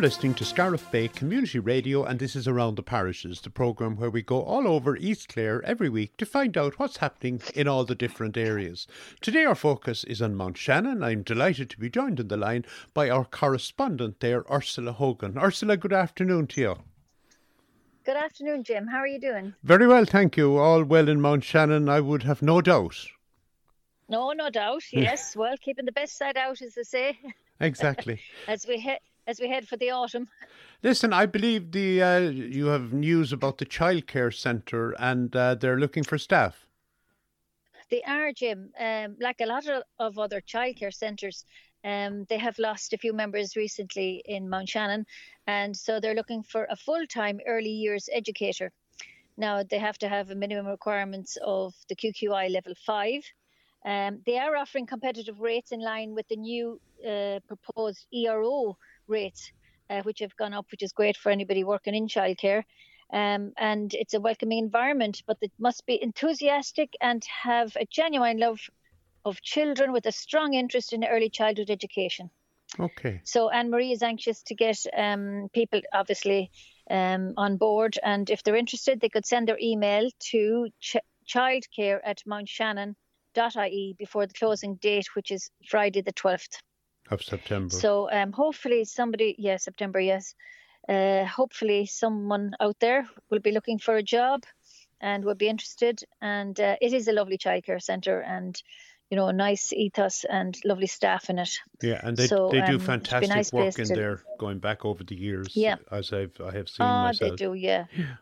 You're listening to Scariff Bay Community Radio, and this is Around the Parishes, the programme where we go all over East Clare every week to find out what's happening in all the different areas. Today, our focus is on Mount Shannon. I'm delighted to be joined on the line by our correspondent there, Ursula Hogan. Ursula, good afternoon to you. Good afternoon, Jim. How are you doing? Very well, thank you. All well in Mount Shannon, I would have no doubt. No, no doubt. Yes. well, keeping the best side out, as they say. Exactly. as we head as we head for the autumn. Listen, I believe the uh, you have news about the childcare centre, and uh, they're looking for staff. They are, Jim. Um, like a lot of, other childcare centres, um, they have lost a few members recently in Mount Shannon, and so they're looking for a full-time early years educator. Now they have to have a minimum requirements of the QQI level five. Um, they are offering competitive rates in line with the new uh, proposed ERO rates, uh, which have gone up, which is great for anybody working in childcare. Um, and it's a welcoming environment, but it must be enthusiastic and have a genuine love of children with a strong interest in early childhood education. Okay. So Anne Marie is anxious to get um, people, obviously, um, on board, and if they're interested, they could send their email to ch- childcare at mountshannon.ie before the closing date, which is Friday the 12th of September. So um, hopefully somebody, yeah, September, yes. Uh, hopefully someone out there will be looking for a job and will be interested. And uh, it is a lovely childcare centre and you know, a nice ethos and lovely staff in it. Yeah, and they so, they do um, fantastic nice work in to... there going back over the years. Yeah, as I've I have seen oh, myself. they do. Yeah. yeah.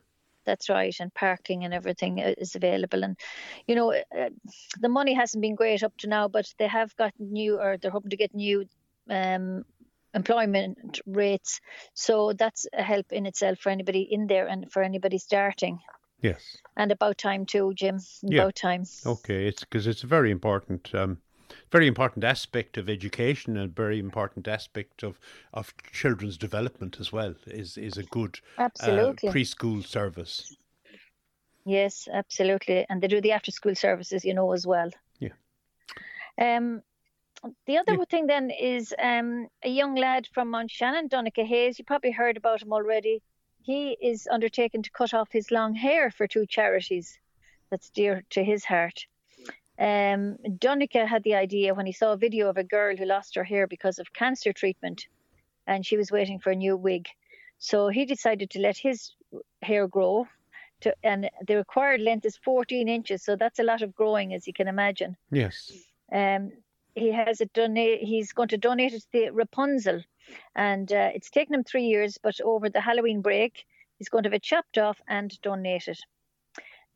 That's right, and parking and everything is available. And you know, uh, the money hasn't been great up to now, but they have got new, or they're hoping to get new um, employment rates. So that's a help in itself for anybody in there and for anybody starting. Yes. And about time too, Jim. Yeah. About time. Okay, it's because it's a very important, um, very important aspect of education and very important aspect of of children's development as well. Is is a good uh, absolutely uh, preschool service. Yes, absolutely, and they do the after school services, you know, as well. Yeah. Um, the other yeah. thing then is um, a young lad from Mount Shannon, Donncha Hayes. You probably heard about him already. He is undertaking to cut off his long hair for two charities that's dear to his heart. Um, Donncha had the idea when he saw a video of a girl who lost her hair because of cancer treatment and she was waiting for a new wig. So he decided to let his hair grow. To, and the required length is 14 inches, so that's a lot of growing, as you can imagine. Yes. Um, he has it donate. He's going to donate it to the Rapunzel, and uh, it's taken him three years. But over the Halloween break, he's going to have it chopped off and donated.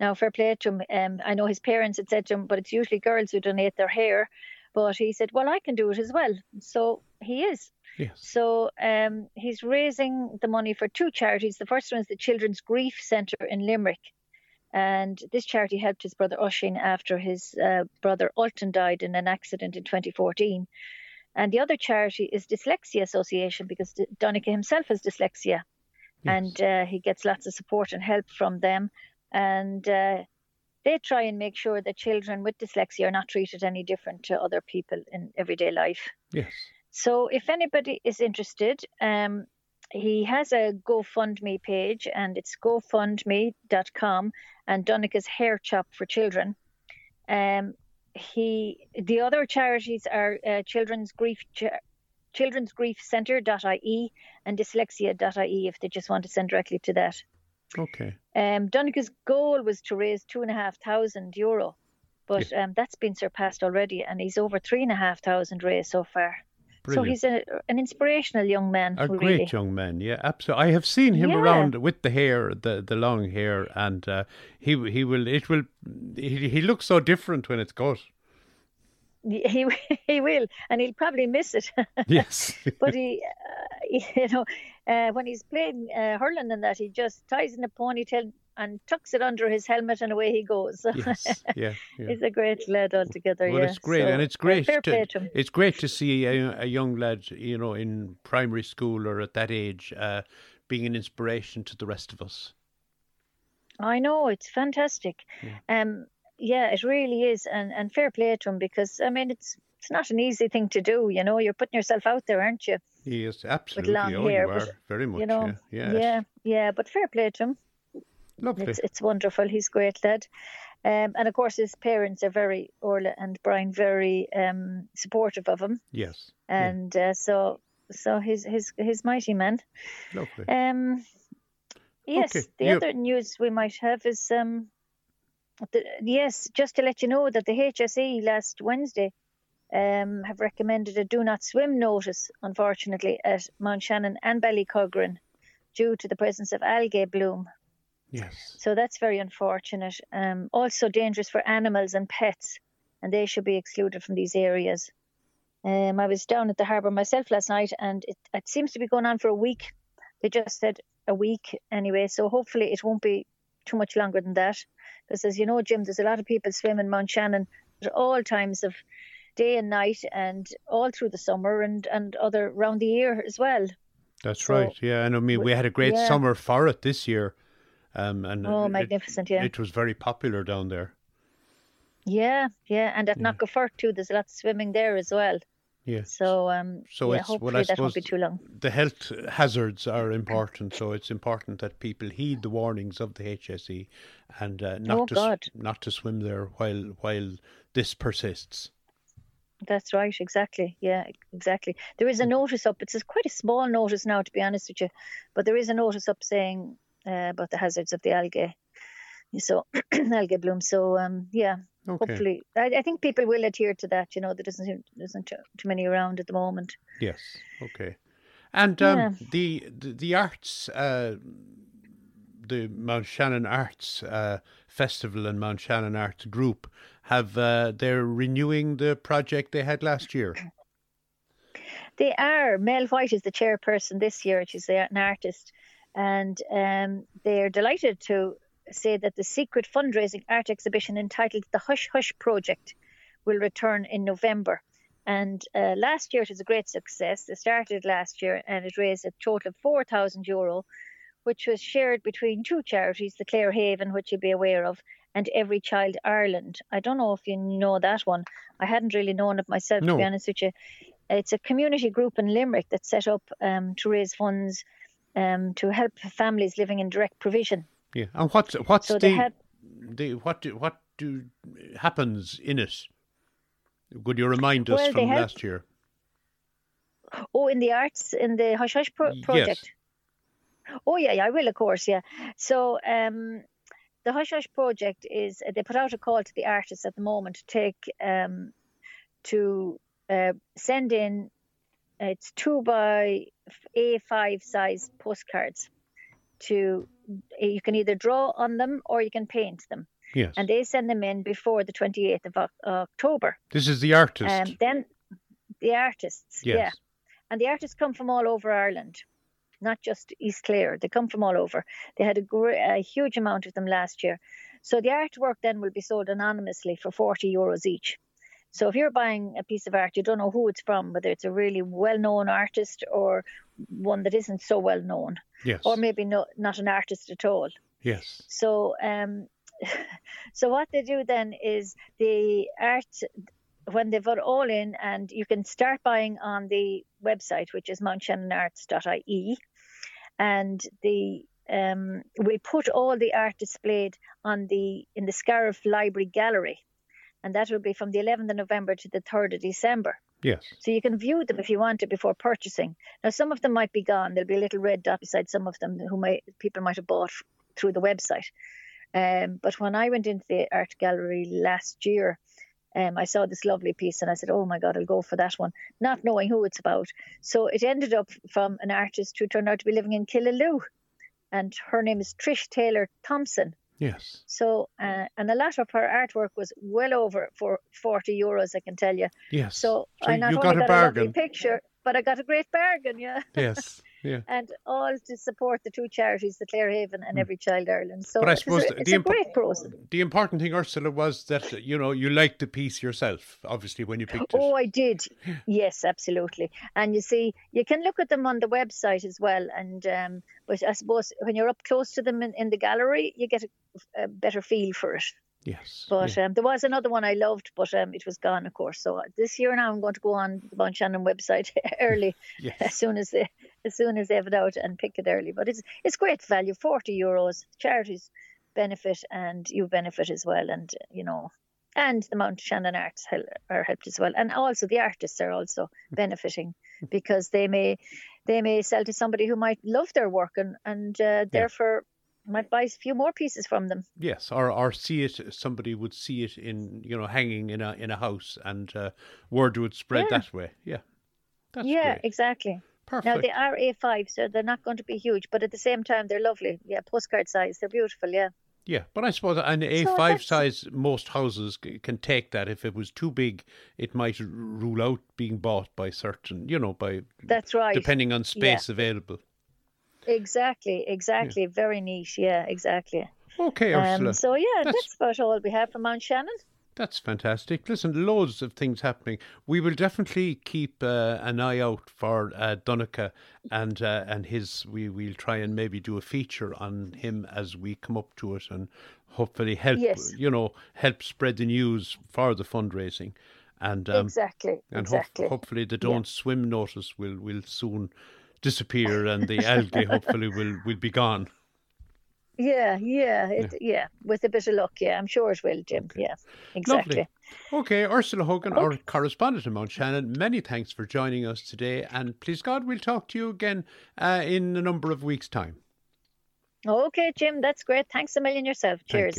Now, fair play to him. Um, I know his parents had said to him, but it's usually girls who donate their hair. But he said, "Well, I can do it as well." So he is. Yes. So um, he's raising the money for two charities. The first one is the Children's Grief Centre in Limerick and this charity helped his brother Oisín after his uh, brother Alton died in an accident in 2014. And the other charity is Dyslexia Association because Donncha himself has dyslexia. Yes. And uh, he gets lots of support and help from them. And uh, they try and make sure that children with dyslexia are not treated any different to other people in everyday life. Yes. So if anybody is interested, um, he has a GoFundMe page and it's gofundme.com and Donncha's Hair Chop for Children. Um, he the other charities are uh, Children's Grief Ch- Children's Grief Centre.ie and dyslexia.ie if they just want to send directly to that. Okay. Um, Donncha's goal was to raise two and a half thousand euro, but yeah. um, that's been surpassed already, and he's over three and a half thousand raised so far. Brilliant. So he's a, an inspirational young man. A great really. young man, yeah, absolutely. I have seen him yeah. around with the hair, the the long hair, and uh, he he will it will he, he looks so different when it's cut. He he will, and he'll probably miss it. yes, but he, uh, you know, uh, when he's playing uh, hurling and that, he just ties in a ponytail and tucks it under his helmet and away he goes. Yes, yeah, yeah. He's a great lad altogether. Well, yeah. it's great, so, and it's great. To, to it's great to see a, a, young lad, you know, in primary school or at that age, uh, being an inspiration to the rest of us. I know it's fantastic. Yeah. Um, yeah, it really is, and and fair play to him because I mean it's it's not an easy thing to do. You know, you're putting yourself out there, aren't you? Yes, absolutely. long oh, hair, but, very much. you know, yeah, yes. yeah, yeah. But fair play to him. Lovely. It's it's wonderful. He's a great lad. Um, and of course, his parents are very Orla and Brian very um, supportive of him, yes. yeah, and uh, so so he's he's he's mighty man. lovely. Um, yes, Okay, the other news we might have is um, the, yes, just to let you know that the HSE last Wednesday um, have recommended a do not swim notice, unfortunately, at Mount Shannon and Ballycuggaran due to the presence of algae bloom. Yes. So that's very unfortunate. Um, also dangerous for animals and pets, and they should be excluded from these areas. Um, I was down at the harbour myself last night, and it, it seems to be going on for a week. They just said a week anyway, so hopefully it won't be too much longer than that. Because as you know, Jim, there's a lot of people swimming Mount Shannon at all times of day and night, and all through the summer and and other round the year as well. That's So, right. Yeah, and I mean, we had a great yeah. summer for it this year, um, and Oh, it- magnificent! Yeah, It was very popular down there. yeah, yeah. And at Yeah. Knockafort too, there's a lot of swimming there as well. Yeah. So um, So yeah, it's- hopefully I that won't be too long. the health hazards are important, so it's important that people heed the warnings of the HSE and uh, not Oh, to God. not to swim there while while this persists. That's right, exactly. Yeah, exactly. There is a notice up. It's quite a small notice now, to be honest with you, but there is a notice up saying uh, about the hazards of the algae. So algae bloom. So um, yeah, Okay. hopefully, I, I think people will adhere to that. You know, there doesn't seem- there isn't too, too many around at the moment. Yes. Okay. And um, Yeah. the, the the arts, uh, the Mount Shannon Arts uh, Festival and Mount Shannon Arts Group have uh, they're renewing the project they had last year. They are. Mel White is the chairperson this year. She's an artist, and um, they're delighted to say that the secret fundraising art exhibition entitled "The Hush Hush Project" will return in November. And uh, last year it was a great success. It started last year and it raised a total of four thousand euro, which was shared between two charities: the Clare Haven, which you'll be aware of, and Every Child Ireland. I don't know if you know that one. I hadn't really known it myself, to be honest with you. It's a community group in Limerick that's set up um, to raise funds um, to help families living in direct provision. Yeah. And what's what's So the, had the what do, what do happens in it? Could you remind us Well, from help- last year? oh in the arts in the Hush Hush pro- Yes. project. Oh yeah, yeah, I will of course, yeah. So um, the Hush Hush project is they put out a call to the artists at the moment to take um, to uh, send in it's two by A5 size postcards to you can either draw on them or you can paint them Yes. and they send them in before the 28th of October. this is the artist. Um, then the artists, Yes. yeah, and the artists come from all over Ireland, not just East Clare. They come from all over. They had a, gr- a huge amount of them last year. So the artwork then will be sold anonymously for 40 euros each. So if you're buying a piece of art, you don't know who it's from, whether it's a really well-known artist or one that isn't so well known, yes. or maybe no, not an artist at all. yes. So, um, so what they do then is the art when they've got all in, and you can start buying on the website, which is mountshannonarts.ie, and the um, we put all the art displayed on the in the Scariff Library Gallery, and that will be from the 11th of November to the 3rd of December. Yes. So you can view them if you want to before purchasing. Now some of them might be gone. There'll be a little red dot beside some of them who might people might have bought through the website. Um, but when I went into the art gallery last year, um, I saw this lovely piece and I said, "Oh my God, I'll go for that one," not knowing who it's about. So it ended up from an artist who turned out to be living in Killaloe, and her name is Trish Taylor Thompson. Yes. So, uh, and a lot of her artwork was well over for 40 euros, I can tell you. Yes. So, So I not you only got a got bargain. lovely picture, but I got a great bargain, yeah. yes. Yeah. And all to support the two charities, the Clare Haven and Every Child Ireland. So Hmm. But I it's, suppose a, the it's a impo- great process. The important thing, Ursula, was that you know you liked the piece yourself. Obviously, when you picked it. Oh, I did. Yes, absolutely. And you see, you can look at them on the website as well. And um, but I suppose when you're up close to them in, in the gallery, you get a, a better feel for it. Yes. But yeah. um, there was another one I loved, but um, it was gone, of course. So uh, this year now I'm going to go on the Mount Shannon website early, yes. as soon as they as soon as they have it out and pick it early. But it's it's great value, forty euros. Charities benefit and you benefit as well, and you know, and the Mount Shannon Arts are helped as well, and also the artists are also benefiting because they may they may sell to somebody who might love their work and and uh, therefore might buy a few more pieces from them. Yes, or or see it. Somebody would see it in you know hanging in a in a house, and uh, word would spread yeah. that way. Yeah, That's yeah, great. exactly. Perfect. Now they are A5, so they're not going to be huge, but at the same time they're lovely. Yeah, postcard size. They're beautiful. Yeah. Yeah, but I suppose an A5 so size, most houses can take that. If it was too big, it might rule out being bought by certain, you know, by that's right, depending on space yeah. available. Exactly, exactly. Yeah. Very niche. Yeah, exactly. Okay, Ursula. Um, so yeah, that's, that's about all we have from Mount Shannon. That's fantastic. Listen, loads of things happening. We will definitely keep uh, an eye out for uh, Donncha and uh, and his. We will try and maybe do a feature on him as we come up to it, and hopefully help yes. you know help spread the news for the fundraising. And um, exactly, and exactly. Ho- hopefully the don't yeah. swim notice will will soon disappear and the algae hopefully will, will be gone. Yeah, yeah, it, yeah, yeah. With a bit of luck, yeah, I'm sure it will, Jim. Okay. Yeah, exactly. Lovely. Okay, Ursula Hogan, okay. our correspondent in Mount Shannon, many thanks for joining us today. And please God, we'll talk to you again uh, in a number of weeks' time. Okay, Jim, that's great. Thanks a million yourself. Cheers.